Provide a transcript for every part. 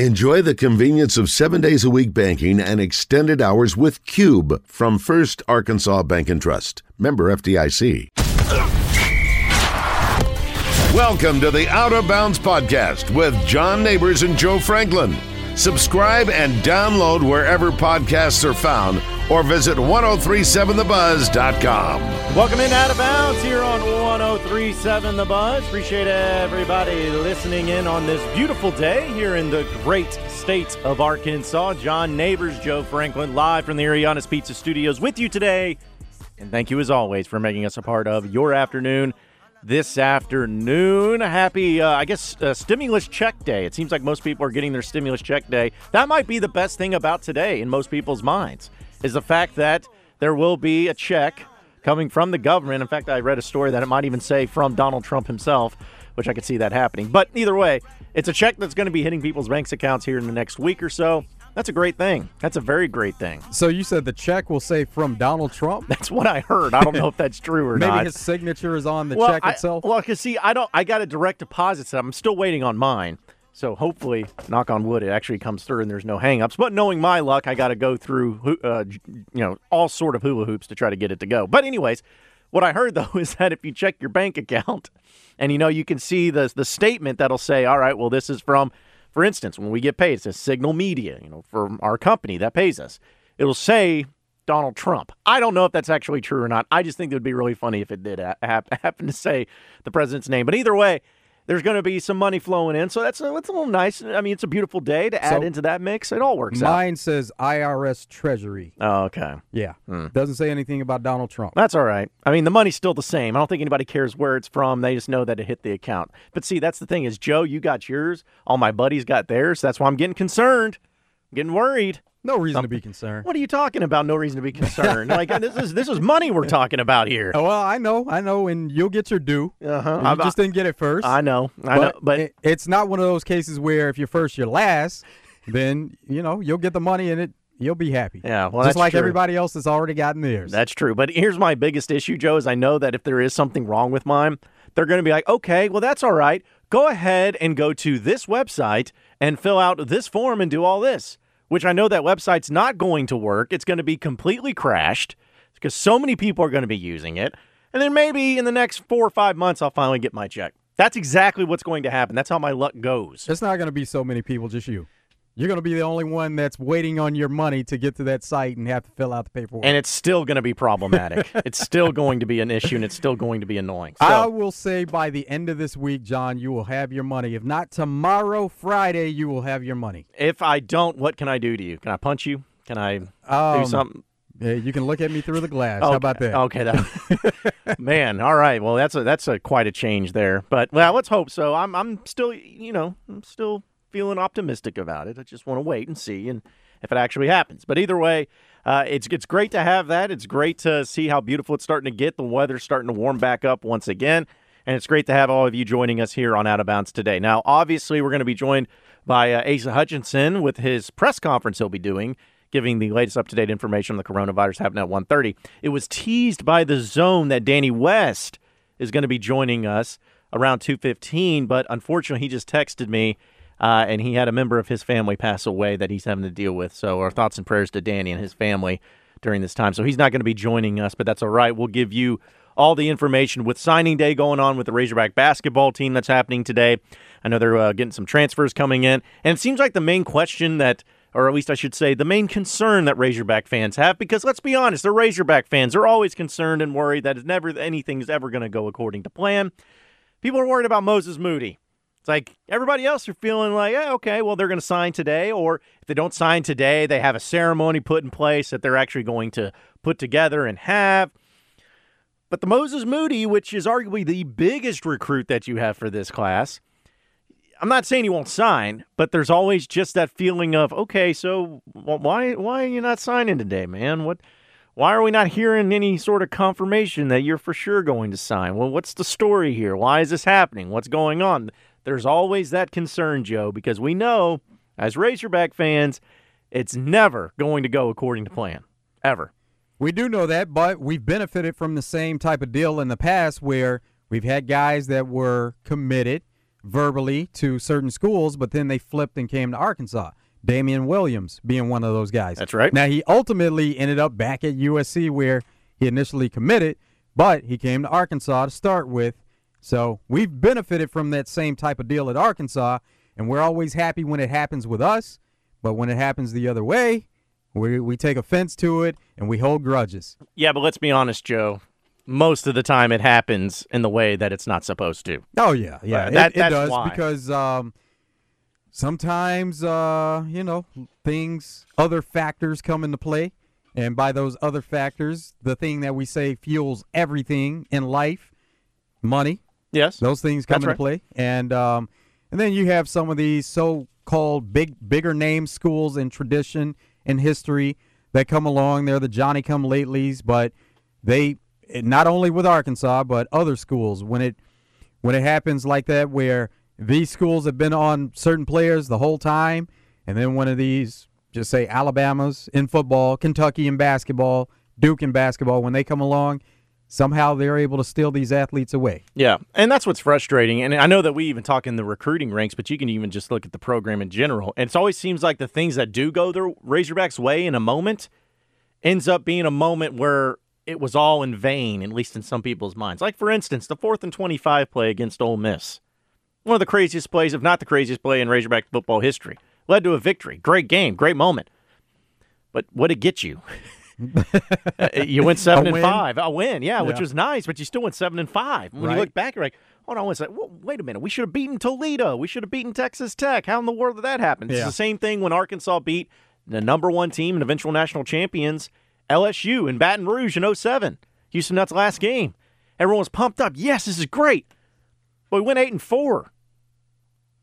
Enjoy the convenience of seven days a week banking and extended hours with Cube from First Arkansas Bank and Trust. Member FDIC. Welcome to the Out of Bounds Podcast with John Neighbors and Joe Franklin. Subscribe and download wherever podcasts are found or visit 1037thebuzz.com. Welcome in Out of Bounds here on 1037 The Buzz. Appreciate everybody listening in on this beautiful day here in the great state of Arkansas. John Neighbors, Joe Franklin, live from the Ariana's Pizza Studios with you today. And thank you as always for making us a part of your afternoon this afternoon. Happy, uh, I guess, uh, stimulus check day. It seems like most people are getting their stimulus check day. That might be the best thing about today in most people's minds is the fact that there will be a check coming from the government. In fact, I read a story that it might even say from Donald Trump himself, which I could see that happening. But either way, it's a check that's going to be hitting people's banks accounts here in the next week or so. That's a great thing. That's a very great thing. So you said the check will say from Donald Trump? That's what I heard. I don't know if that's true or Maybe not. Maybe his signature is on the well, check I- itself. Well, because see, I don't. I got a direct deposit set. I'm still waiting on mine. So hopefully, knock on wood, it actually comes through and there's no hangups. But knowing my luck, I got to go through, uh, you know, all sort of hula hoops to try to get it to go. But anyways, what I heard though is that if you check your bank account, and you know, you can see the the statement that'll say, all right, well, this is from, for instance, when we get paid, it says Signal Media, you know, from our company that pays us. It'll say Donald Trump. I don't know if that's actually true or not. I just think it would be really funny if it did ha- happen to say the president's name. But either way, there's going to be some money flowing in, so that's a, that's a little nice. I mean, it's a beautiful day to add So, into that mix. It all works out. Mine says IRS Treasury. Oh, okay. Yeah. Hmm. Doesn't say anything about Donald Trump. That's all right. I mean, the money's still the same. I don't think anybody cares where it's from. They just know that it hit the account. But see, that's the thing is, Joe, you got yours. All my buddies got theirs. That's why I'm getting concerned. I'm getting worried. No reason to be concerned. What are you talking about? No reason to be concerned. like this is this is money we're talking about here. Oh, well, I know, I know, and you'll get your due. Uh-huh. You I'm- just didn't get it first. I know, I know, but it- it's not one of those cases where if you're first, you're last. Then you know you'll get the money and it you'll be happy. Yeah, well, just that's like true. everybody else has already gotten theirs. That's true. But here's my biggest issue, Joe, is I know that if there is something wrong with mine, they're going to be like, okay, well, that's all right. Go ahead and go to this website and fill out this form and do all this, which I know that website's not going to work. It's going to be completely crashed because so many people are going to be using it. And then maybe in the next four or five months, I'll finally get my check. That's exactly what's going to happen. That's how my luck goes. It's not going to be so many people, just you. You're going to be the only one that's waiting on your money to get to that site and have to fill out the paperwork. And it's still going to be problematic. it's still going to be an issue and it's still going to be annoying. So, I will say by the end of this week, John, you will have your money. If not tomorrow, Friday, you will have your money. If I don't, what can I do to you? Can I punch you? Can I Um, do something? Yeah, you can look at me through the glass. Okay. How about that? Okay, that, man. All right. Well, that's a that's a quite a change there. But well, let's hope so. I'm I'm still you know I'm still feeling optimistic about it. I just want to wait and see and if it actually happens. But either way, uh, it's it's great to have that. It's great to see how beautiful it's starting to get. The weather's starting to warm back up once again. And it's great to have all of you joining us here on Out of Bounds today. Now, obviously, we're going to be joined by uh, Asa Hutchinson with his press conference he'll be doing, giving the latest up-to-date information on the coronavirus happening at 1.30. It was teased by the zone that Danny West is going to be joining us around 2.15, but unfortunately, he just texted me, uh, and he had a member of his family pass away that he's having to deal with. So our thoughts and prayers to Danny and his family during this time. So he's not going to be joining us, but that's all right. We'll give you all the information with signing day going on with the Razorback basketball team that's happening today. I know they're uh, getting some transfers coming in, and it seems like the main question that, or at least I should say, the main concern that Razorback fans have, because let's be honest, they're Razorback fans. They're always concerned and worried that never anything's ever going to go according to plan. People are worried about Moses Moody. It's like everybody else are feeling like, yeah, okay, well, they're going to sign today. Or if they don't sign today, they have a ceremony put in place that they're actually going to put together and have. But the Moses Moody, which is arguably the biggest recruit that you have for this class, I'm not saying he won't sign, but there's always just that feeling of, okay, so why why are you not signing today, man? What why are we not hearing any sort of confirmation that you're for sure going to sign? Well, what's the story here? Why is this happening? What's going on? There's always that concern, Joe, because we know as Razorback fans, it's never going to go according to plan. Ever. We do know that, but we've benefited from the same type of deal in the past where we've had guys that were committed, verbally to certain schools, but then they flipped and came to Arkansas. Damian Williams being one of those guys. That's right. Now he ultimately ended up back at USC where he initially committed, but he came to Arkansas to start with. So we've benefited from that same type of deal at Arkansas, and we're always happy when it happens with us. But when it happens the other way, we we take offense to it and we hold grudges. Yeah, but let's be honest, Joe. Most of the time, it happens in the way that it's not supposed to. Oh yeah, yeah, that- it, it that's does why. because um, sometimes uh, you know things, other factors come into play, and by those other factors, the thing that we say fuels everything in life, money. Yes. Those things come That's into play, and um, and then you have some of these so-called big, bigger name schools in tradition and history that come along. They're the Johnny Come Latelys, but they not only with Arkansas, but other schools when it when it happens like that, where these schools have been on certain players the whole time, and then one of these, just say Alabama's in football, Kentucky in basketball, Duke in basketball, when they come along, somehow they're able to steal these athletes away. Yeah, and that's what's frustrating. And I know that we even talk in the recruiting ranks, but you can even just look at the program in general. And it always seems like the things that do go the Razorbacks' way in a moment ends up being a moment where it was all in vain, at least in some people's minds. Like, for instance, the fourth and 25 play against Ole Miss. One of the craziest plays, if not the craziest play in Razorback football history. Led to a victory. Great game, great moment. But what did it get you? Uh, you went seven and five. A win, yeah, which was nice, but you still went seven and five. When Right. you look back, you're like, hold on one second. Wait a minute. We should have beaten Toledo. We should have beaten Texas Tech. How in the world did that happen? It's the same thing when Arkansas beat the number one team and eventual national champions, LSU in Baton Rouge in 07. Houston Nutt's last game. Everyone was pumped up. Yes, this is great. But we went eight and four.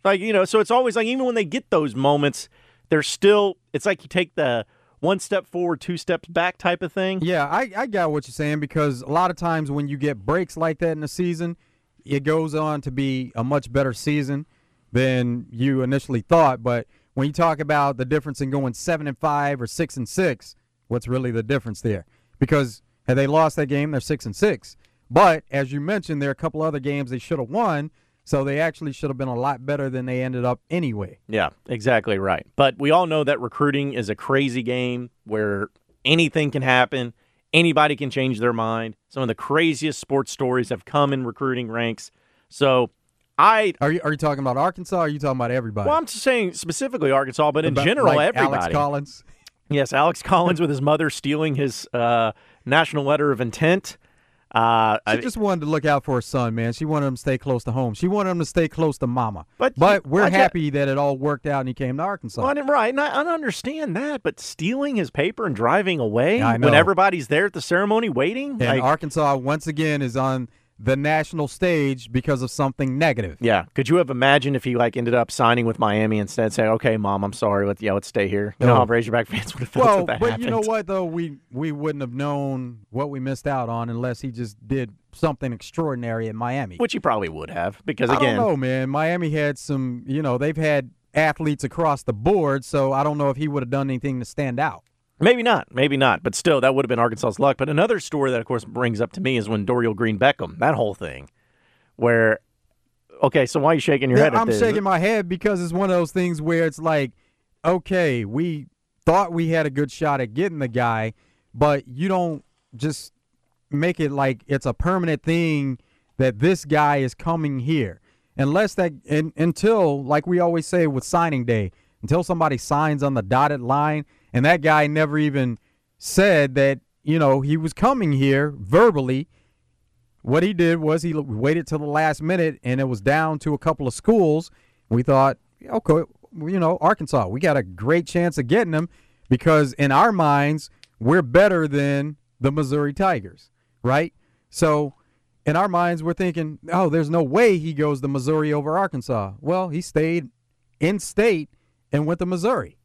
Like, you know, so it's always like even when they get those moments, they're still it's like you take the one step forward, two steps back type of thing. Yeah, I, I got what you're saying because a lot of times when you get breaks like that in the season, it goes on to be a much better season than you initially thought. But when you talk about the difference in going seven and five or six and six, what's really the difference there? Because had they lost that game, they're six and six. But as you mentioned, there are a couple other games they should have won, so they actually should have been a lot better than they ended up anyway. Yeah, exactly right. But we all know that recruiting is a crazy game where anything can happen. Anybody can change their mind. Some of the craziest sports stories have come in recruiting ranks. So I, Are you are you talking about Arkansas? or Are you talking about everybody? well, I'm just saying specifically Arkansas, but in About- general, like everybody. Alex Collins. Yes, Alex Collins with his mother stealing his uh, national letter of intent. Uh, She I- just wanted to look out for her son, man. She wanted him to stay close to home. She wanted him to stay close to mama. But but we're I happy that it all worked out and he came to Arkansas. Well, right, and I, I understand that, but stealing his paper and driving away I when everybody's there at the ceremony waiting, and like, Arkansas once again is on the national stage because of something negative. Yeah. Could you have imagined if he like ended up signing with Miami instead, say, "Okay, mom, I'm sorry, let yeah, let's stay here." No. Razorback fans would have felt Well, that but happened. you know what though, we we wouldn't have known what we missed out on unless he just did something extraordinary in Miami. Which he probably would have, because again, I don't know, man. Miami had some, you know, they've had athletes across the board, so I don't know if he would have done anything to stand out. Maybe not, maybe not, but still, that would have been Arkansas's luck. But another story that, of course, brings up to me is when Dorial Green Beckham, that whole thing, where, okay, so why are you shaking your Yeah, head at I'm shaking my head because it's one of those things where it's like, okay, we thought we had a good shot at getting the guy, but you don't just make it like it's a permanent thing that this guy is coming here. Unless that, in, until, like we always say with signing day, until somebody signs on the dotted line, and that guy never even said that, you know, he was coming here verbally what he did was he waited till the last minute and it was down to a couple of schools. We thought, okay, you know, Arkansas, we got a great chance of getting him because in our minds, we're better than the Missouri Tigers, right? So in our minds, we're thinking, oh, there's no way he goes to Missouri over Arkansas. Well, he stayed in state and went to Missouri.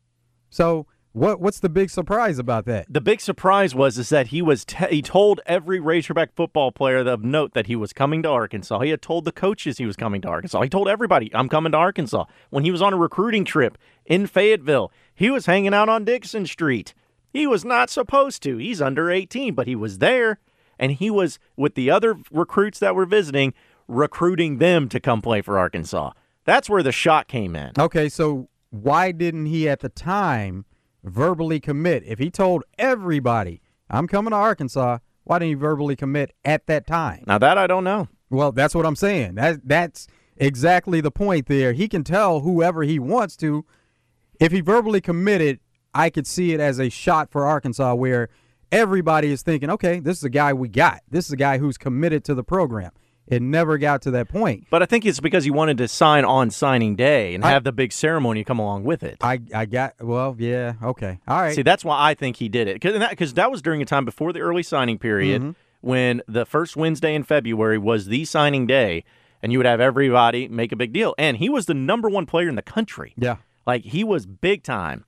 So what what's the big surprise about that? the big surprise was is that he was te- he told every Razorback football player of note that he was coming to Arkansas. He had told the coaches he was coming to Arkansas. He told everybody, "I'm coming to Arkansas." When he was on a recruiting trip in Fayetteville, he was hanging out on Dixon Street. He was not supposed to. He's under 18, but he was there and he was with the other recruits that were visiting recruiting them to come play for Arkansas. That's where the shot came in. Okay, so why didn't he at the time verbally commit? If he told everybody, I'm coming to Arkansas, why didn't he verbally commit at that time? Now that I don't know. Well, that's what I'm saying. That that's exactly the point there. He can tell whoever he wants to. If he verbally committed, I could see it as a shot for Arkansas where everybody is thinking, okay, this is a guy we got. This is a guy who's committed to the program. It never got to that point. But I think it's because he wanted to sign on signing day and I- have the big ceremony come along with it. I I got well, yeah, okay, all right. See, that's why I think he did it because that, that was during a time before the early signing period Mm-hmm. when the first Wednesday in February was the signing day, and you would have everybody make a big deal. And he was the number one player in the country. yeah, Like he was big time.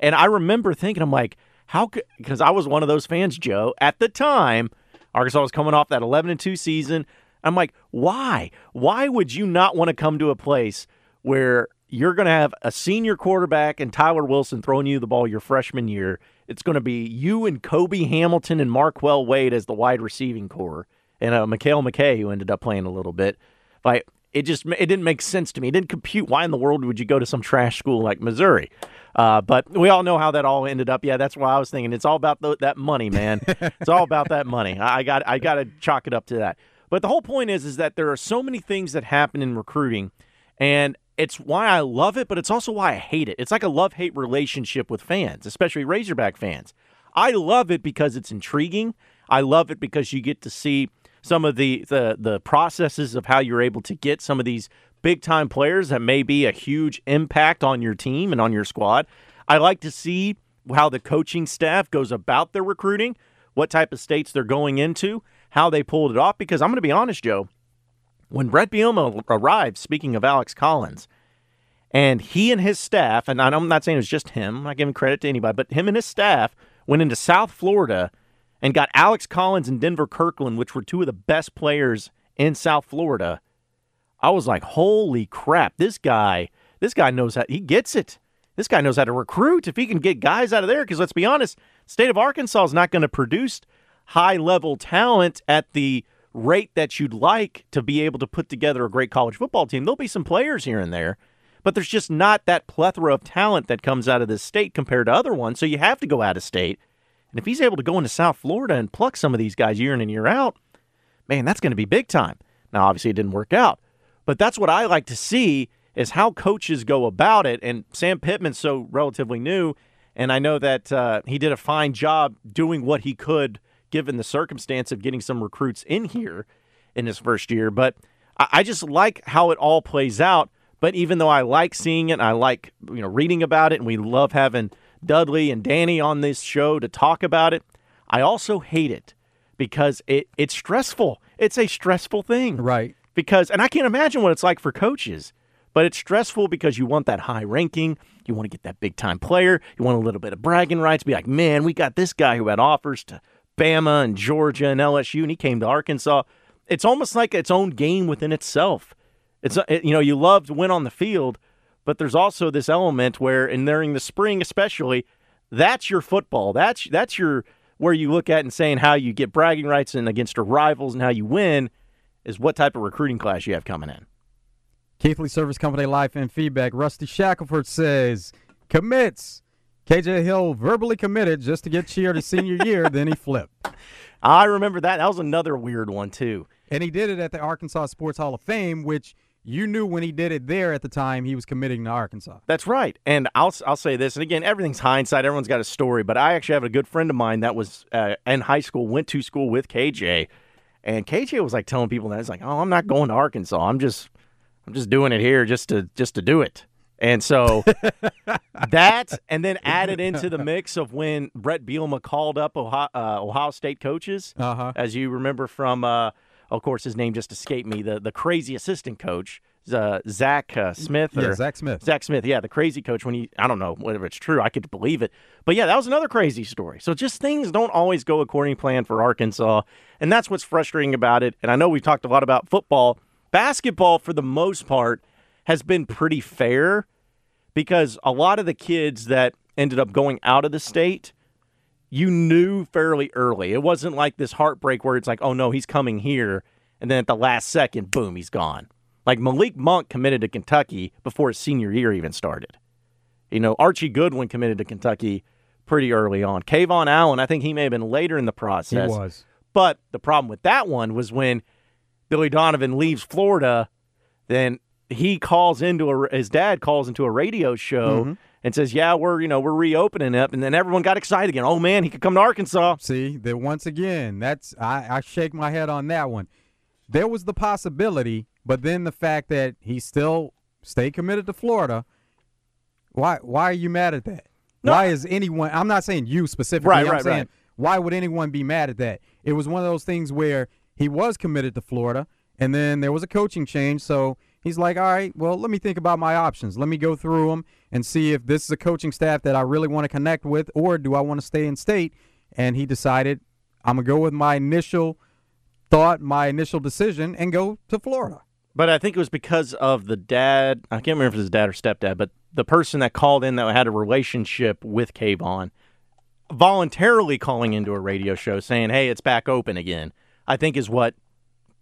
And I remember thinking, I'm like, how could because I was one of those fans, Joe, at the time. Arkansas was coming off that 11 and 2 season. I'm like, why? Why would you not want to come to a place where you're going to have a senior quarterback and Tyler Wilson throwing you the ball your freshman year? It's going to be you and Cobi Hamilton and Marquel Wade as the wide receiving corps, and uh, Mekale McKay who ended up playing a little bit. Like it just it didn't make sense to me. It didn't compute. Why in the world would you go to some trash school like Missouri? Uh, but we all know how that all ended up. Yeah, that's why I was thinking. It's all about the, that money, man. it's all about that money. I I got I got to chalk it up to that. But the whole point is is that there are so many things that happen in recruiting, and it's why I love it, but it's also why I hate it. It's like a love hate relationship with fans, especially Razorback fans. I love it because it's intriguing. I love it because you get to see some of the the the processes of how you're able to get some of these big time players that may be a huge impact on your team and on your squad. I like to see how the coaching staff goes about their recruiting, what type of states they're going into, how they pulled it off. Because I'm going to be honest, Joe, when Brett Bielema arrived, speaking of Alex Collins, and he and his staff, and I'm not saying it was just him, I'm not giving credit to anybody, but him and his staff went into South Florida and got Alex Collins and Denver Kirkland, which were two of the best players in South Florida. I was like, holy crap, this guy, this guy knows how, he gets it. This guy knows how to recruit. If he can get guys out of there, because let's be honest, state of Arkansas is not going to produce high level talent at the rate that you'd like to be able to put together a great college football team. There'll be some players here and there, but there's just not that plethora of talent that comes out of this state compared to other ones. So you have to go out of state. And if he's able to go into South Florida and pluck some of these guys year in and year out, man, that's going to be big time. Now, obviously, it didn't work out, but that's what I like to see is how coaches go about it. And Sam Pittman's so relatively new, and I know that uh, he did a fine job doing what he could given the circumstance of getting some recruits in here in his first year. But I, just like how it all plays out. But even though I like seeing it, I like you know reading about it, and we love having Dudley and Danny on this show to talk about it, I also hate it because it it's stressful. It's a stressful thing right. because and I can't imagine what it's like for coaches. But it's stressful because you want that high ranking, you want to get that big time player, you want a little bit of bragging rights, be like, man, we got this guy who had offers to Bama and Georgia and LSU, and he came to Arkansas. It's almost like its own game within itself. It's uh, it, you know you love to win on the field, but there's also this element where, and during the spring especially, that's your football. That's that's your where you look at and saying how you get bragging rights and against your rivals and how you win is what type of recruiting class you have coming in. Keithley Service Company Life and Feedback. Rusty Shackelford says commits. KJ Hill verbally committed just to get cheered his senior year, then he flipped. I remember that. That was another weird one too. And he did it at the Arkansas Sports Hall of Fame, which you knew when he did it there at the time he was committing to Arkansas. That's right. And I'll I'll say this, and again, everything's hindsight. Everyone's got a story, but I actually have a good friend of mine that was uh, in high school, went to school with KJ, and KJ was like telling people that it's like, oh, I'm not going to Arkansas. I'm just I'm just doing it here just to just to do it. And so that, and then added into the mix of when Brett Bielema called up Ohio, uh, Ohio State coaches, Uh huh. as you remember from, uh, of course, his name just escaped me, the the crazy assistant coach, uh, Zach uh, Smith. Or, Yeah, Zach Smith. Zach Smith, yeah, the crazy coach. When he, I don't know whether it's true, I could believe it, but yeah, that was another crazy story. So just things don't always go according to plan for Arkansas, and that's what's frustrating about it. And I know we've talked a lot about football, basketball for the most part has been pretty fair because a lot of the kids that ended up going out of the state, you knew fairly early. It wasn't like this heartbreak where it's like, oh no, he's coming here, and then at the last second, boom, he's gone. Like Malik Monk committed to Kentucky before his senior year even started. You know, Archie Goodwin committed to Kentucky pretty early on. KeVaughn Allen, I think he may have been later in the process. He was. But the problem with that one was when Billy Donovan leaves Florida, then he calls into a his dad calls into a radio show Mm-hmm. and says, "Yeah, we're you know we're reopening up," and then everyone got excited again. Oh man, he could come to Arkansas. See, that once again, that's I, I shake my head on that one. There was the possibility, but then the fact that he still stayed committed to Florida. Why why are you mad at that? No. Why is anyone I'm not saying you specifically, Right, I'm right, saying right. why would anyone be mad at that? It was one of those things where he was committed to Florida and then there was a coaching change, so he's like, "All right, well, let me think about my options. Let me go through them and see if this is a coaching staff that I really want to connect with or do I want to stay in state?" And he decided, "I'm going to go with my initial thought, my initial decision and go to Florida." But I think it was because of the dad. I can't remember if it was dad or stepdad, but the person that called in that had a relationship with KeVaughn voluntarily calling into a radio show saying, "Hey, it's back open again." I think is what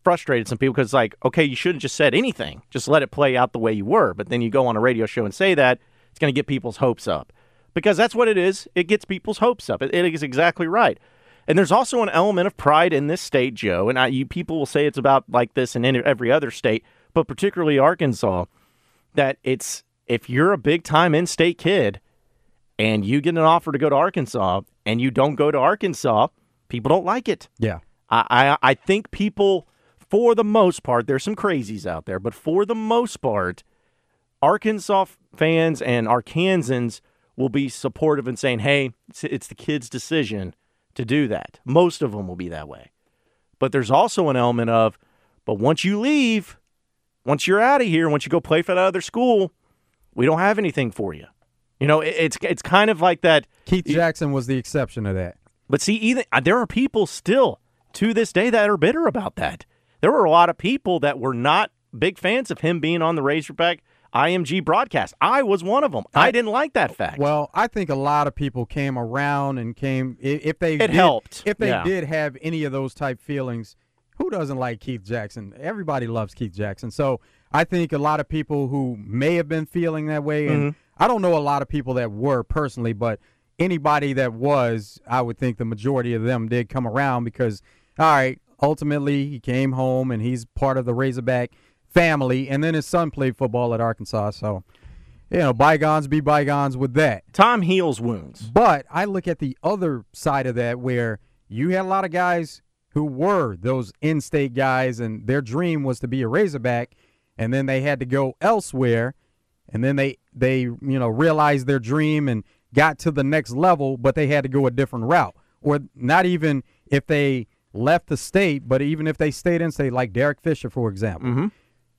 frustrated some people because like, okay, you shouldn't just said anything, just let it play out the way you were. But then you go on a radio show and say that it's going to get people's hopes up because that's what it is. It gets people's hopes up. It, it is exactly right. And there's also an element of pride in this state, Joe. And I, you people will say it's about like this in any, every other state, but particularly Arkansas, that it's if you're a big time in-state kid and you get an offer to go to Arkansas and you don't go to Arkansas, people don't like it. Yeah. I, I I think people, for the most part, there's some crazies out there, but for the most part, Arkansas fans and Arkansans will be supportive and saying, "Hey, it's, it's the kid's decision to do that." Most of them will be that way, but there's also an element of, but once you leave, once you're out of here, once you go play for that other school, we don't have anything for you. You know, it, it's it's kind of like that. Keith Jackson was the exception to that. But see, even uh, there are people still to this day that are bitter about that. There were a lot of people that were not big fans of him being on the Razorback IMG broadcast. I was one of them. I, didn't like that fact. Well, I think a lot of people came around and came if they It did, helped. if they Yeah. did have any of those type feelings. Who doesn't like Keith Jackson? Everybody loves Keith Jackson. So I think a lot of people who may have been feeling that way, and Mm-hmm. I don't know a lot of people that were personally, but anybody that was, I would think the majority of them did come around because, all right, ultimately he came home and he's part of the Razorback family, and then his son played football at Arkansas. So, you know, bygones be bygones with that. Time heals wounds. But I look at the other side of that where you had a lot of guys who were those in state guys and their dream was to be a Razorback and then they had to go elsewhere and then they they you know realized their dream and got to the next level but they had to go a different route or not even if they left the state but even if they stayed in state like Derek Fisher for example mm-hmm.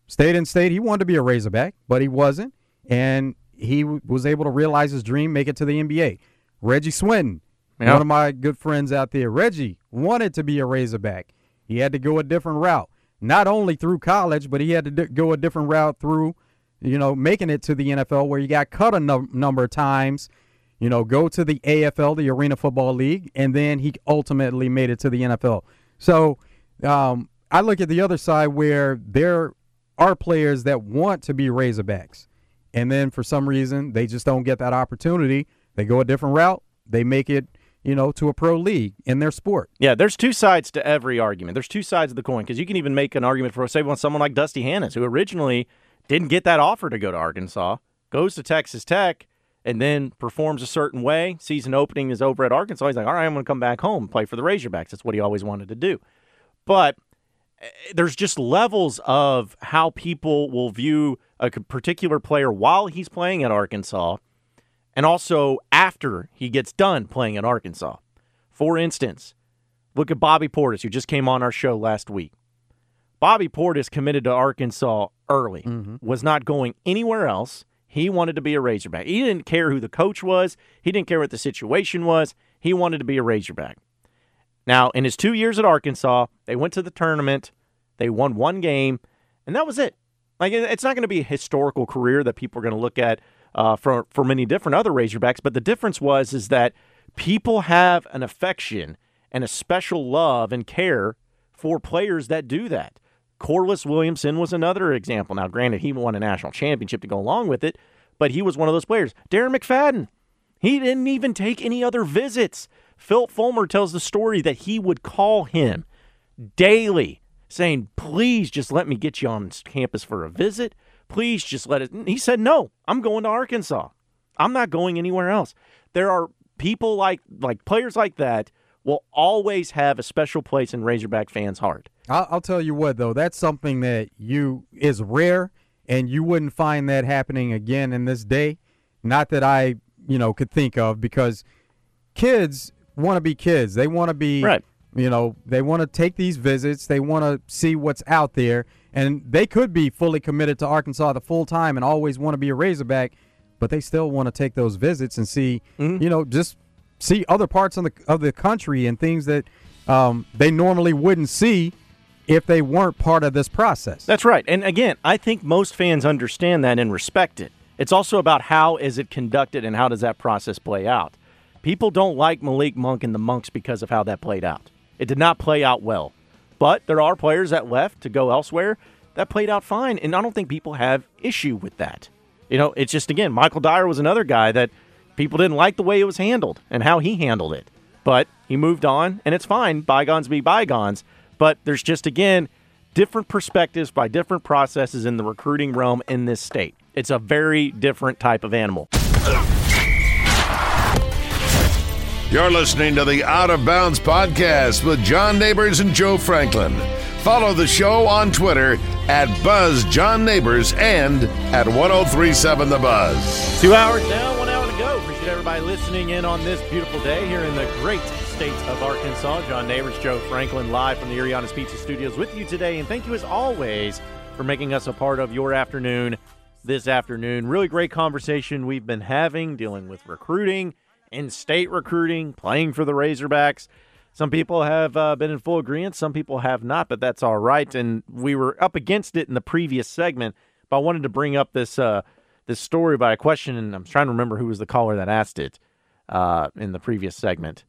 stayed in state. He wanted to be a Razorback, but he wasn't, and he w- was able to realize his dream, make it to the NBA. Reggie Swinton, Yeah. one of my good friends out there. Reggie wanted to be a Razorback. He had to go a different route, not only through college, but he had to d- go a different route through, you know, making it to the NFL, where he got cut a num- number of times. You know, go to the AFL, the Arena Football League, and then he ultimately made it to the NFL. So um, I look at the other side where there are players that want to be Razorbacks, and then for some reason they just don't get that opportunity. They go a different route. They make it, you know, to a pro league in their sport. Yeah, there's two sides to every argument. There's two sides of the coin because you can even make an argument for, say, on someone like Dusty Hannahs, who originally didn't get that offer to go to Arkansas, goes to Texas Tech, and then performs a certain way. Season opening is over at Arkansas. He's like, all right, I'm going to come back home and play for the Razorbacks. That's what he always wanted to do. But eh, there's just levels of how people will view a particular player while he's playing at Arkansas and also after he gets done playing at Arkansas. For instance, look at Bobby Portis, who just came on our show last week. Bobby Portis committed to Arkansas early, was not going anywhere else. He wanted to be a Razorback. He didn't care who the coach was, he didn't care what the situation was. He wanted to be a Razorback. Now, in his two years at Arkansas, they went to the tournament, they won one game, and that was it. Like it's not going to be a historical career that people are going to look at uh, for for many different other Razorbacks. But the difference was is that people have an affection and a special love and care for players that do that. Corliss Williamson was another example. Now, granted, he won a national championship to go along with it, but he was one of those players. Darren McFadden, he didn't even take any other visits. Phil Fulmer tells the story that he would call him daily saying, please just let me get you on campus for a visit. Please just let it. He said, no, I'm going to Arkansas. I'm not going anywhere else. There are people like like players like that will always have a special place in Razorback fans' heart. I'll, I'll tell you what though, that's something that you is rare, and you wouldn't find that happening again in this day. Not that I you know could think of because kids want to be kids. They want to be right. You know, they want to take these visits. They want to see what's out there, and they could be fully committed to Arkansas the full time and always want to be a Razorback, but they still want to take those visits and see, mm-hmm. you know, just see other parts of the of the country and things that um, they normally wouldn't see if they weren't part of this process. That's right. And again, I think most fans understand that and respect it. It's also about how is it conducted and how does that process play out. People don't like Malik Monk and the Monks because of how that played out. It did not play out well. But there are players that left to go elsewhere that played out fine, and I don't think people have issue with that. You know, it's just again, Michael Dyer was another guy that people didn't like the way it was handled and how he handled it. But he moved on, and it's fine. Bygones be bygones. But there's just again different perspectives by different processes in the recruiting realm in this state. It's a very different type of animal. You're listening to the Out of Bounds podcast with John Neighbors and Joe Franklin. Follow the show on Twitter at Buzz John Neighbors and at 1037 The Buzz. Two hours down, one hour everybody listening in on this beautiful day here in the great state of Arkansas. John Neighbors, Joe Franklin, live from the Ariana's Pizza Studios with you today. And thank you as always for making us a part of your afternoon this afternoon. Really great conversation we've been having dealing with recruiting in state recruiting, playing for the Razorbacks. Some people have uh, been in full agreement, some people have not, but that's all right. And we were up against it in the previous segment, but I wanted to bring up this uh, this story by a question, and I'm trying to remember who was the caller that asked it uh, in the previous segment.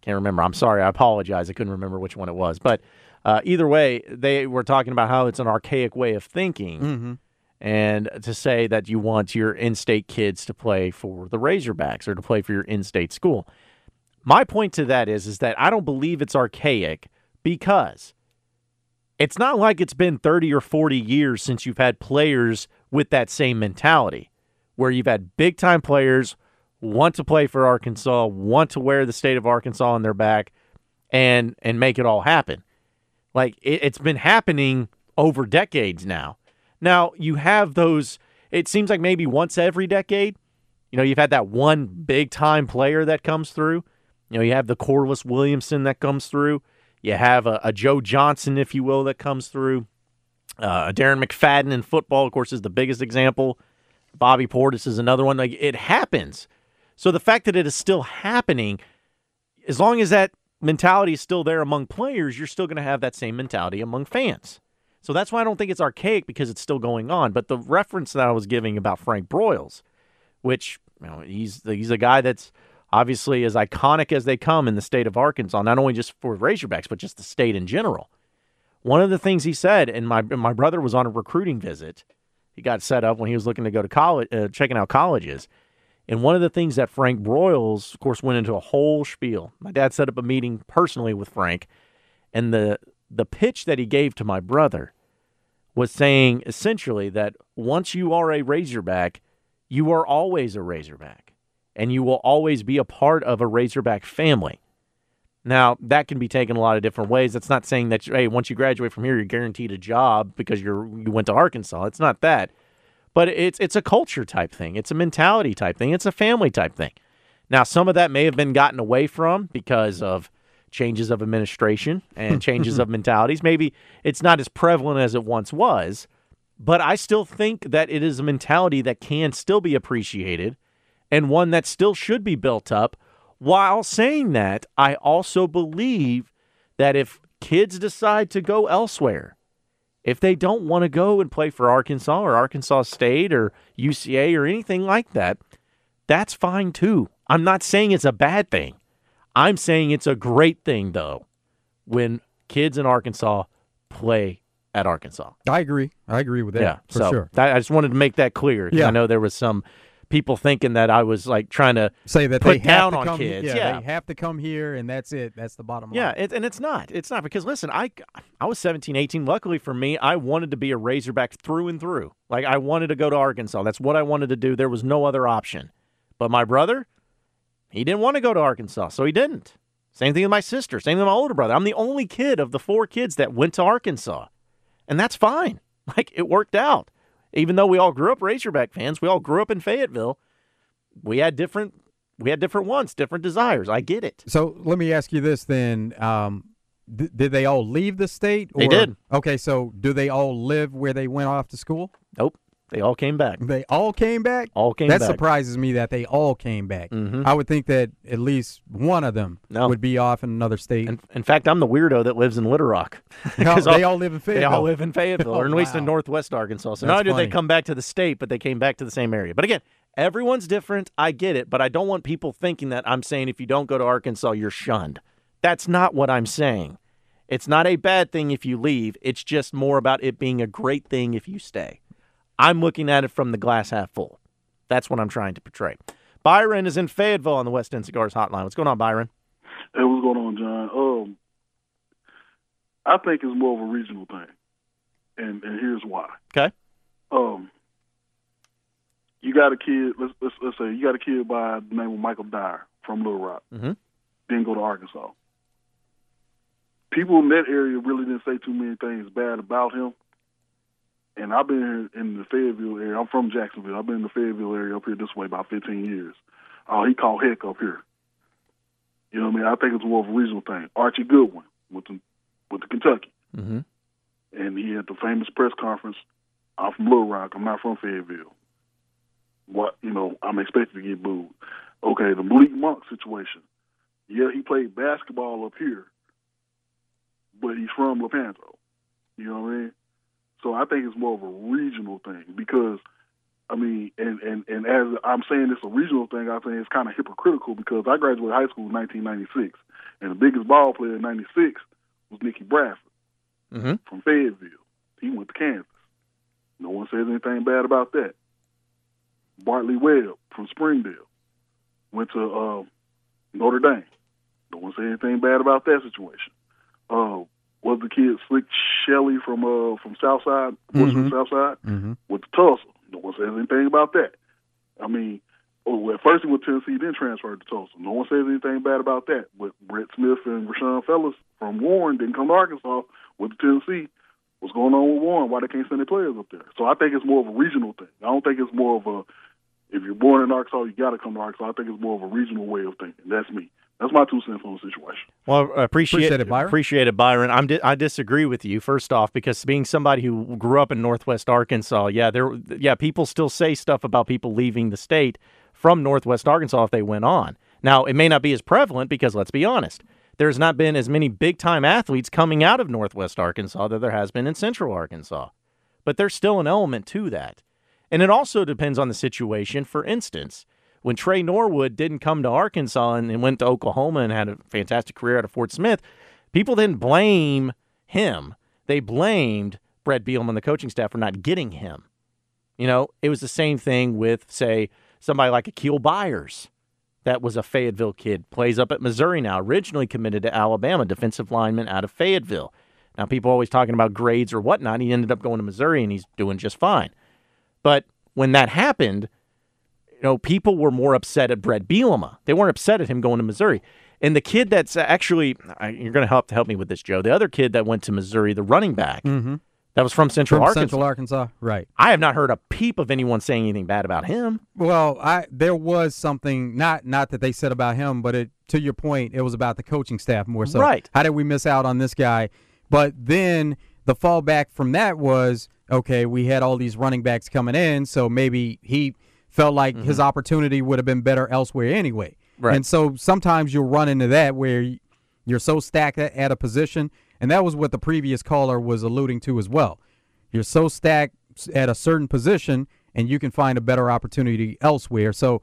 Can't remember. I'm sorry. I apologize. I couldn't remember which one it was. But uh, either way, they were talking about how it's an archaic way of thinking. Mm-hmm and to say that you want your in-state kids to play for the Razorbacks or to play for your in-state school. My point to that is is that I don't believe it's archaic because it's not like it's been 30 or 40 years since you've had players with that same mentality where you've had big time players want to play for Arkansas, want to wear the state of Arkansas on their back and and make it all happen. Like it, it's been happening over decades now. Now, you have those, it seems like maybe once every decade, you know, you've had that one big time player that comes through. You know, you have the Corliss Williamson that comes through. You have a, a Joe Johnson, if you will, that comes through. Uh, Darren McFadden in football, of course, is the biggest example. Bobby Portis is another one. Like it happens. So the fact that it is still happening, as long as that mentality is still there among players, you're still going to have that same mentality among fans. So that's why I don't think it's archaic because it's still going on. But the reference that I was giving about Frank Broyles, which you know, he's he's a guy that's obviously as iconic as they come in the state of Arkansas, not only just for Razorbacks but just the state in general. One of the things he said, and my my brother was on a recruiting visit. He got set up when he was looking to go to college, uh, checking out colleges. And one of the things that Frank Broyles, of course, went into a whole spiel. My dad set up a meeting personally with Frank, and the the pitch that he gave to my brother was saying essentially that once you are a Razorback, you are always a Razorback and you will always be a part of a Razorback family. Now, that can be taken a lot of different ways. That's not saying that hey, once you graduate from here, you're guaranteed a job because you're you went to Arkansas. It's not that. But it's it's a culture type thing. It's a mentality type thing. It's a family type thing. Now, some of that may have been gotten away from because of changes of administration and changes of mentalities. Maybe it's not as prevalent as it once was, but I still think that it is a mentality that can still be appreciated and one that still should be built up. While saying that, I also believe that if kids decide to go elsewhere, if they don't want to go and play for Arkansas or Arkansas State or UCA or anything like that, that's fine too. I'm not saying it's a bad thing. I'm saying it's a great thing, though, when kids in Arkansas play at Arkansas. I agree. I agree with that. yeah, for so sure. that- I just wanted to make that clear. Yeah. I know there was some people thinking that I was like trying to Say that put they have down to on come, kids. Yeah, Yeah. they have to come here, and that's it. That's the bottom line. Yeah, it, and it's not. It's not because listen, I I was 17, 18. Luckily for me, I wanted to be a Razorback through and through. Like I wanted to go to Arkansas. That's what I wanted to do. There was no other option. But my brother, he didn't want to go to Arkansas, so he didn't. Same thing with my sister. Same thing with my older brother. I'm the only kid of the four kids that went to Arkansas, and that's fine. Like it worked out. Even though we all grew up Razorback fans, we all grew up in Fayetteville. We had different we had different wants, different desires. I get it. So let me ask you this then: um, th- Did they all leave the state? They did. Okay, so do they all live where they went off to school? Nope. They all came back. They all came back. All came that back. surprises me that they all came back. Mhm. I would think that at least one of them No. would be off in another state. In, in fact, I'm the weirdo that lives in Little Rock. No, they all live in Fayetteville. They all live in Fayetteville, or at Oh, least in. Northwest Arkansas. So That's not only did they come back to the state, but they came back to the same area. But again, everyone's different. I get it, but I don't want people thinking that I'm saying if you don't go to Arkansas, you're shunned. That's not what I'm saying. It's not a bad thing if you leave. It's just more about it being a great thing if you stay. I'm looking at it from the glass half full. That's what I'm trying to portray. Byron is in Fayetteville on the West End Cigars Hotline. What's going on, Byron? Hey, what's going on, John? Um, I think it's more of a regional thing, and and here's why. Okay. Um, you got a kid. Let's let's, let's say you got a kid by the name of Michael Dyer from Little Rock. Mm-hmm. Didn't go to Arkansas. People in that area really didn't say too many things bad about him. And I've been in the Fayetteville area. I'm from Jacksonville. I've been in the Fayetteville area up here this way about 15 years. Oh, he called heck up here. You know what I mean? I think it's more of a regional thing. Archie Goodwin with the with the Kentucky, Mm-hmm. and he had the famous press conference. I'm from Little Rock. I'm not from Fayetteville. What you know? I'm expected to get booed. Okay, the Malik Monk situation. Yeah, he played basketball up here, but he's from Lepanto. You know what I mean? So I think it's more of a regional thing because, I mean, and and and as I'm saying it's a regional thing, I think it's kind of hypocritical because I graduated high school in 1996, and the biggest ball player in '96 was Nicky Bradford Mm-hmm. from Fayetteville. He went to Kansas. No one says anything bad about that. Bartley Webb from Springdale went to uh, Notre Dame. No one said anything bad about that situation. Uh, was the kid Slick Shelley from uh, from Southside, was from Mhm. Southside, Mm-hmm. went to Tulsa. No one says anything about that. I mean, oh, at first he went to Tennessee, then transferred to Tulsa. No one says anything bad about that. But Brett Smith and Rashawn Fellas from Warren didn't come to Arkansas, to Tennessee. What's going on with Warren? Why they can't send their players up there? So I think it's more of a regional thing. I don't think it's more of a if you're born in Arkansas, you got to come to Arkansas. I think it's more of a regional way of thinking. That's me. That's my two cents on the situation. Well, I appreciate, Appreciate it, Byron. Appreciate it, Byron. I'm di- I disagree with you first off because being somebody who grew up in Northwest Arkansas, yeah, there, yeah, people still say stuff about people leaving the state from Northwest Arkansas if they went on. Now, it may not be as prevalent because let's be honest, there's not been as many big time athletes coming out of Northwest Arkansas that there has been in Central Arkansas, but there's still an element to that, and it also depends on the situation. For instance when Tre Norwood didn't come to Arkansas and, and went to Oklahoma and had a fantastic career out of Fort Smith, people didn't blame him. They blamed Brett Bielema and the coaching staff for not getting him. You know, it was the same thing with, say, somebody like Akial Byers. That was a Fayetteville kid, plays up at Missouri now, originally committed to Alabama, defensive lineman out of Fayetteville. Now, people always talking about grades or whatnot. He ended up going to Missouri and he's doing just fine. But when that happened, know, people were more upset at Brett Bielema. They weren't upset at him going to Missouri. And the kid that's actually, you're going to help to help me with this, Joe. The other kid that went to Missouri, the running back, Mm-hmm. that was from Central From Arkansas. Central Arkansas, right? I have not heard a peep of anyone saying anything bad about him. Well, I there was something not not that they said about him, but it to your point, it was about the coaching staff more so. Right. How did we miss out on this guy? But then the fallback from that was okay. We had all these running backs coming in, so maybe he felt like his opportunity would have been better elsewhere anyway. Mm-hmm. Right. And so sometimes you'll run into that where you're so stacked at, at a position, and that was what the previous caller was alluding to as well. You're so stacked at a certain position, and you can find a better opportunity elsewhere. So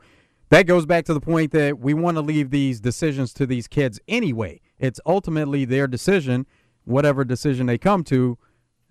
that goes back to the point that we want to leave these decisions to these kids anyway. It's ultimately their decision, whatever decision they come to.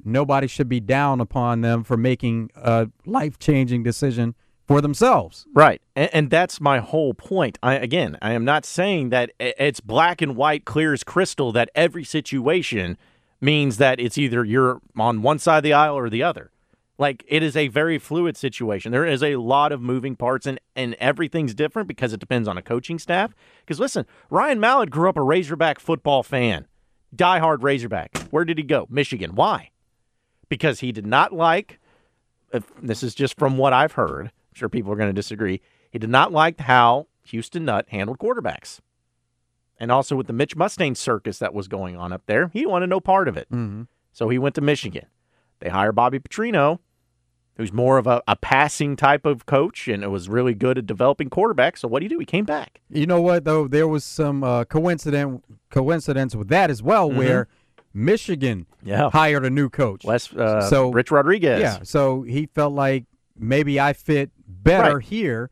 nobody should be down upon them for making a life changing decision for themselves. Right. And, and, that's my whole point. I, again, I am not saying that it's black and white, clear as crystal, that every situation means that it's either you're on one side of the aisle or the other. Like it is a very fluid situation. There is a lot of moving parts and, and everything's different because it depends on a coaching staff. Because listen, Ryan Mallett grew up a Razorback football fan, diehard Razorback. Where did he go? Michigan. Why? Because he did not like, this is just from what I've heard, I'm sure people are going to disagree, he did not like how Houston Nutt handled quarterbacks. And also with the Mitch Mustain circus that was going on up there, he wanted no part of it. Mm-hmm. So he went to Michigan. They hire Bobby Petrino, who's more of a, a passing type of coach and it was really good at developing quarterbacks. So what do you do? He came back. You know what though? There was some uh, coincidence coincidence with that as well, mm-hmm. where Michigan yeah. hired a new coach. Wes, uh, so Rich Rodriguez. Yeah. So he felt like maybe I fit better right. here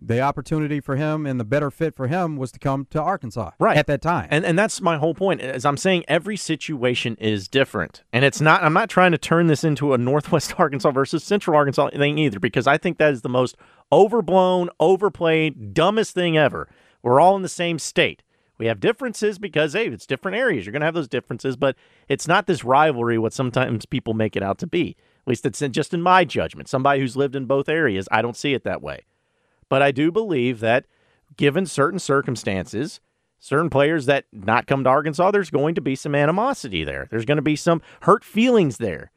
the opportunity for him and the better fit for him was to come to Arkansas right. at that time. And and that's my whole point. As I'm saying every situation is different. And it's not I'm not trying to turn this into a Northwest Arkansas versus Central Arkansas thing either because I think that is the most overblown, overplayed, dumbest thing ever. We're all in the same state. We have differences because hey, it's different areas. You're going to have those differences, but it's not this rivalry what sometimes people make it out to be. At least it's just in my judgment. Somebody who's lived in both areas, I don't see it that way. But I do believe that given certain circumstances, certain players that not come to Arkansas, there's going to be some animosity there. There's going to be some hurt feelings there.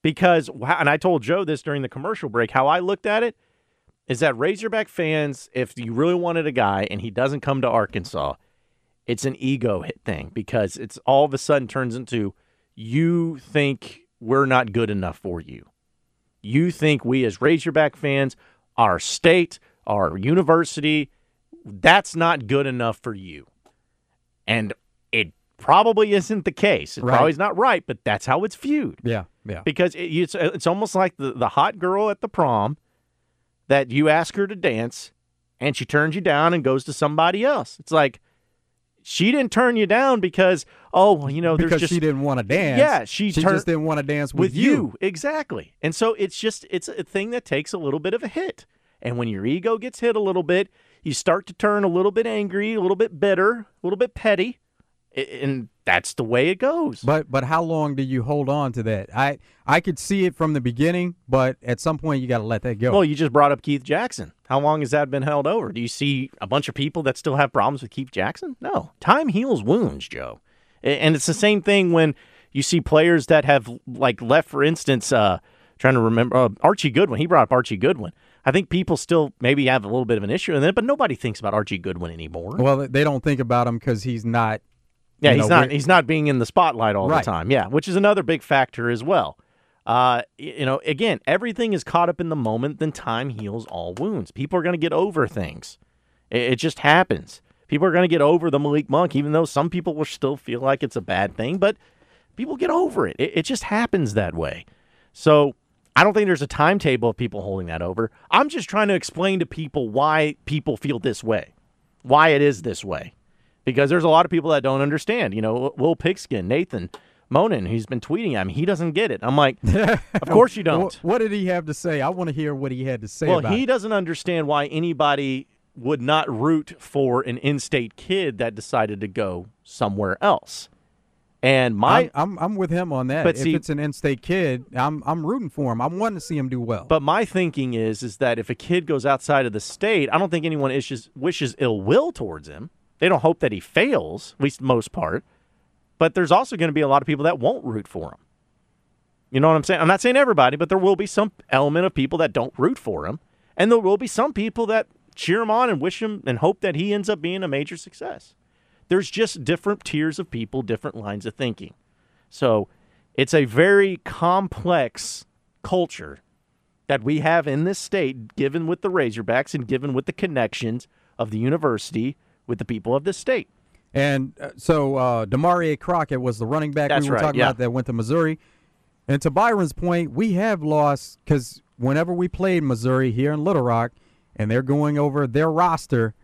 Because, and I told Joe this during the commercial break, how I looked at it is that Razorback fans, if you really wanted a guy and he doesn't come to Arkansas, it's an ego hit thing because it's all of a sudden turns into you think we're not good enough for you. You think we as Razorback fans, our state, our university, that's not good enough for you. And it probably isn't the case. It right. probably is not right, but that's how it's viewed. Yeah, yeah. Because it, it's it's almost like the, the hot girl at the prom that you ask her to dance and she turns you down and goes to somebody else. It's like she didn't turn you down because oh you know there's because just she didn't want to dance. Yeah, she, she just didn't want to dance with, with you. you. Exactly. And so it's just it's a thing that takes a little bit of a hit. And when your ego gets hit a little bit, you start to turn a little bit angry, a little bit bitter, a little bit petty. And that's the way it goes. But but how long do you hold on to that? I I could see it from the beginning, but at some point you got to let that go. Well, you just brought up Keith Jackson. How long has that been held over? Do you see a bunch of people that still have problems with Keith Jackson? No. Time heals wounds, Joe. And it's the same thing when you see players that have like left for instance uh trying to remember uh, Archie Goodwin. He brought up Archie Goodwin. I think people still maybe have a little bit of an issue in it, but nobody thinks about Archie Goodwin anymore. Well, they don't think about him because he's not. Yeah, he's know, not. He's not being in the spotlight all right. the time. Yeah, which is another big factor as well. Uh, you know, again, everything is caught up in the moment. Then time heals all wounds. People are going to get over things. It, it just happens. People are going to get over the Malik Monk, even though some people will still feel like it's a bad thing. But people get over it. It, it just happens that way. So I don't think there's a timetable of people holding that over. I'm just trying to explain to people why people feel this way, why it is this way. Because there's a lot of people that don't understand. You know, Will Pigskin, Nathan Monin, he's been tweeting at me. He doesn't get it. I'm like, of course you don't. what did he have to say? I want to hear what he had to say. Well, he it. doesn't understand why anybody would not root for an in-state kid that decided to go somewhere else. And my, I'm, I'm, I'm with him on that. But if see, it's an in-state kid, I'm I'm rooting for him. I'm wanting to see him do well. But my thinking is is that if a kid goes outside of the state, I don't think anyone wishes wishes ill will towards him. They don't hope that he fails, at least most part. But there's also going to be a lot of people that won't root for him. You know what I'm saying? I'm not saying everybody, but there will be some element of people that don't root for him, and there will be some people that cheer him on and wish him and hope that he ends up being a major success there's just different tiers of people, different lines of thinking. So it's a very complex culture that we have in this state, given with the Razorbacks and given with the connections of the university with the people of this state. And uh, so uh, Crockett was the running back That's we were right, talking yeah. about that went to Missouri. And to Byron's point, we have lost because whenever we played Missouri here in Little Rock and they're going over their roster,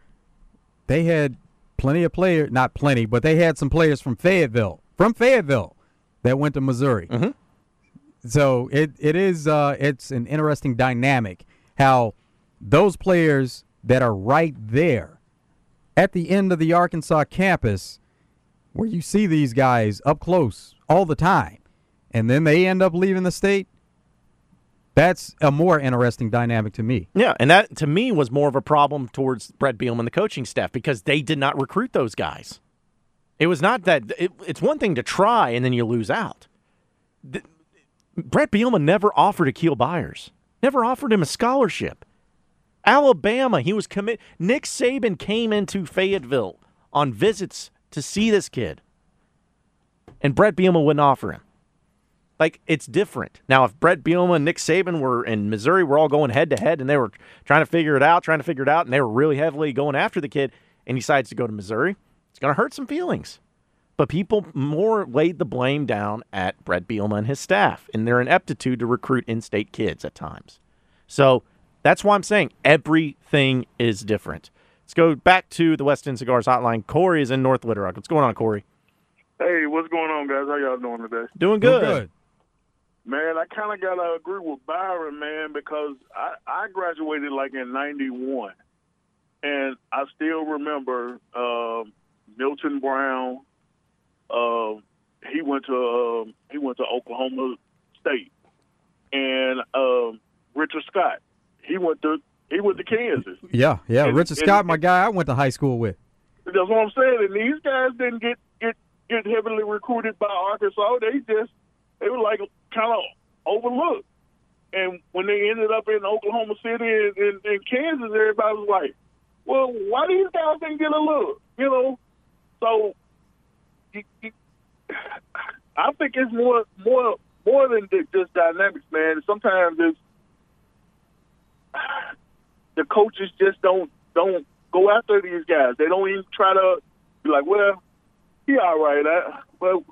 they had plenty of players, not plenty, but they had some players from Fayetteville, from Fayetteville, that went to Missouri. Mm-hmm. So it it is uh, it's an interesting dynamic how those players that are right there at the end of the Arkansas campus, where you see these guys up close all the time, and then they end up leaving the state. That's a more interesting dynamic to me. Yeah, and that to me was more of a problem towards Brett Bielema and the coaching staff because they did not recruit those guys. It was not that it, it's one thing to try and then you lose out. The, Brett Bielema never offered Akial Byers, never offered him a scholarship. Alabama, he was commit. Nick Saban came into Fayetteville on visits to see this kid, and Brett Bielema wouldn't offer him. Like it's different now. If Brett Bielema and Nick Saban were in Missouri, we're all going head to head, and they were trying to figure it out, trying to figure it out, and they were really heavily going after the kid, and he decides to go to Missouri. It's going to hurt some feelings. But people more laid the blame down at Brett Bielema and his staff in their ineptitude to recruit in-state kids at times. So that's why I'm saying everything is different. Let's go back to the West End Cigars hotline. Corey is in North Little Rock. What's going on, Corey? Hey, what's going on, guys? How y'all doing today? Doing good. good. Man, I kind of got to agree with Byron, man, because I, I graduated like in 91. And I still remember uh, Milton Brown. Uh, he went to uh, he went to Oklahoma State, and uh, Richard Scott. He went to he went to Kansas. Yeah, yeah. And- Richard and- Scott, my guy, I went to high school with. That's what I'm saying. And these guys didn't get get get heavily recruited by Arkansas. They just they were like kind of overlooked. And when they ended up in Oklahoma City and, and, and Kansas, everybody was like, "Well, why these guys didn't get a look?" You know. So, you, you, I think it's more more more than just dynamics, man. Sometimes it's the coaches just don't don't go after these guys. They don't even try to be like, well, he all right. I, well,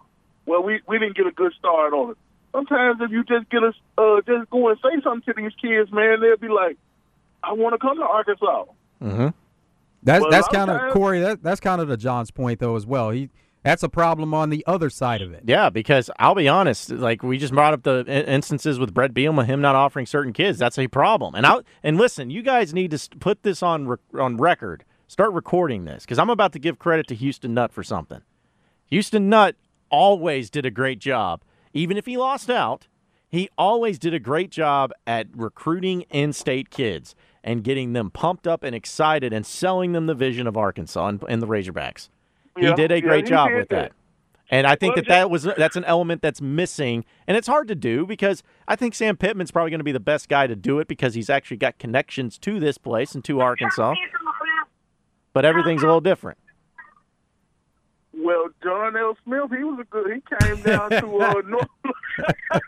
well, we we didn't get a good start on it. Sometimes if you just get us, uh, just go and say something to these kids, man, they'll be like, I want to come to Arkansas. Mm-hmm. That's Well, that's kind of of Corey. That that's kind of the John's point though as well. He that's a problem on the other side of it. Yeah, because I'll be honest, like we just brought up the instances with Brett Bielema, him not offering certain kids. That's a problem. And I and listen, you guys need to put this on on record. Start recording this because I'm about to give credit to Houston Nutt for something. Houston Nutt always did a great job, even if he lost out. He always did a great job at recruiting in-state kids and getting them pumped up and excited and selling them the vision of Arkansas and, and the Razorbacks. He Yeah, did a great he job with that. that. And I think Well, that that was that's an element that's missing, and it's hard to do because I think Sam Pittman's probably going to be the best guy to do it because he's actually got connections to this place and to Arkansas. But everything's a little different. Well, John L. Smith, he was a good. He came down to uh, North.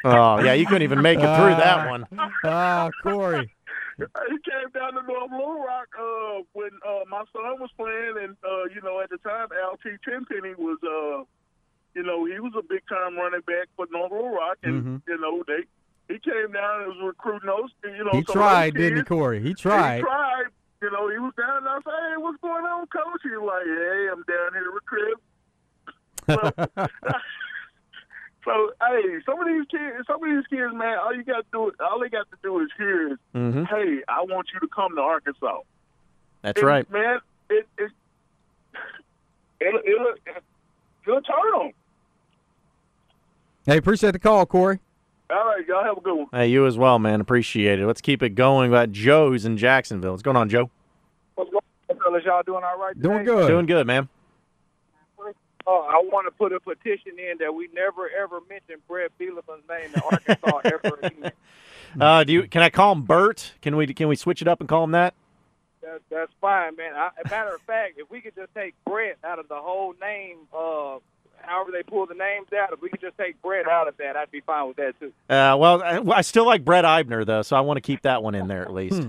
Oh yeah, you couldn't even make it through that one. Ah, Corey. He came down to North Little Rock uh, when uh, my son was playing, and uh, you know, at the time, Altee Tenpenny was, uh, you know, he was a big time running back for North Little Rock, and Mhm. you know, they he came down and was recruiting those, you know, He some of those tried, didn't he. Corey? He tried. He tried. You know, he was down and I said, "Hey, what's going on, coach?" He was like, "Hey, I'm down here with Chris." So, so, hey, some of these kids, some of these kids, man, all you got to do, all they got to do is hear is, hmm "Hey, I want you to come to Arkansas." That's And, right. man. It, it, it'll, it'll, it'll turn on. Hey, appreciate the call, Corey. All right, y'all have a good one. Hey, you as well, man. Appreciate it. Let's keep it going. About got Joe who's in Jacksonville. What's going on, Joe? What's going on, fellas? Y'all doing all right? Doing good. Doing good, man. Uh, I want to put a petition in that we never ever mention Brett Bielema's name in Arkansas ever again. Uh, do you? Can I call him Bert? Can we? Can we switch it up and call him that? That, that's fine, man. I, a matter of fact, if we could just take Brett out of the whole name, uh, however they pull the names out, if we could just take Brett out of that, I'd be fine with that too. Uh, well, I, I still like Brett Eibner though, so I want to keep that one in there at least.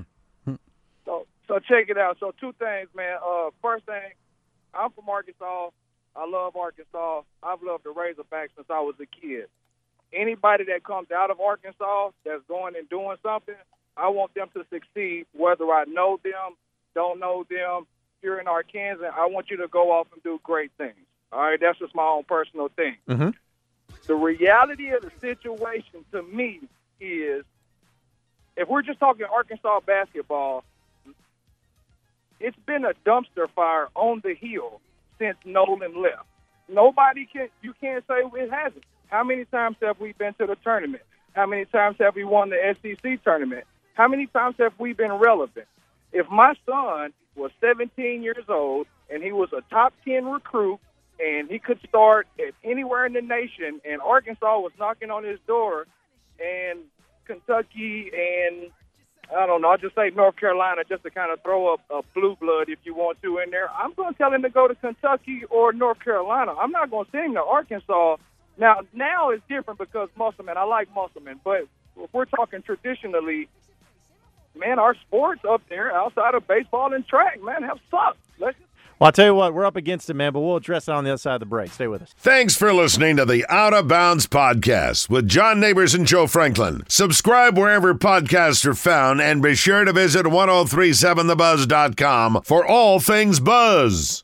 So, so check it out. So two things, man. Uh, first thing, I'm from Arkansas. I love Arkansas. I've loved the Razorbacks since I was a kid. Anybody that comes out of Arkansas that's going and doing something, I want them to succeed, whether I know them, don't know them. Here in Arkansas, I want you to go off and do great things. All right, that's just my own personal thing. Mhm. the reality of the situation to me is if we're just talking Arkansas basketball, it's been a dumpster fire on the hill since Nolan left. Nobody can you can't say it hasn't. How many times have we been to the tournament? How many times have we won the SEC tournament? How many times have we been relevant? If my son was 17 years old and he was a top 10 recruit and he could start at anywhere in the nation and Arkansas was knocking on his door and Kentucky and I don't know, I'll just say North Carolina just to kind of throw a, a blue blood if you want to in there. I'm going to tell him to go to Kentucky or North Carolina. I'm not going to send him to Arkansas. Now, now it's different because Musselman, I like Musselman, but if we're talking traditionally, man, our sports up there outside of baseball and track, man, have sucked. Let's Well, I'll tell you what, we're up against it, man, but we'll address it on the other side of the break. Stay with us. Thanks for listening to the Out of Bounds podcast with John Neighbors and Joe Franklin. Subscribe wherever podcasts are found and be sure to visit 1037thebuzz.com for all things buzz.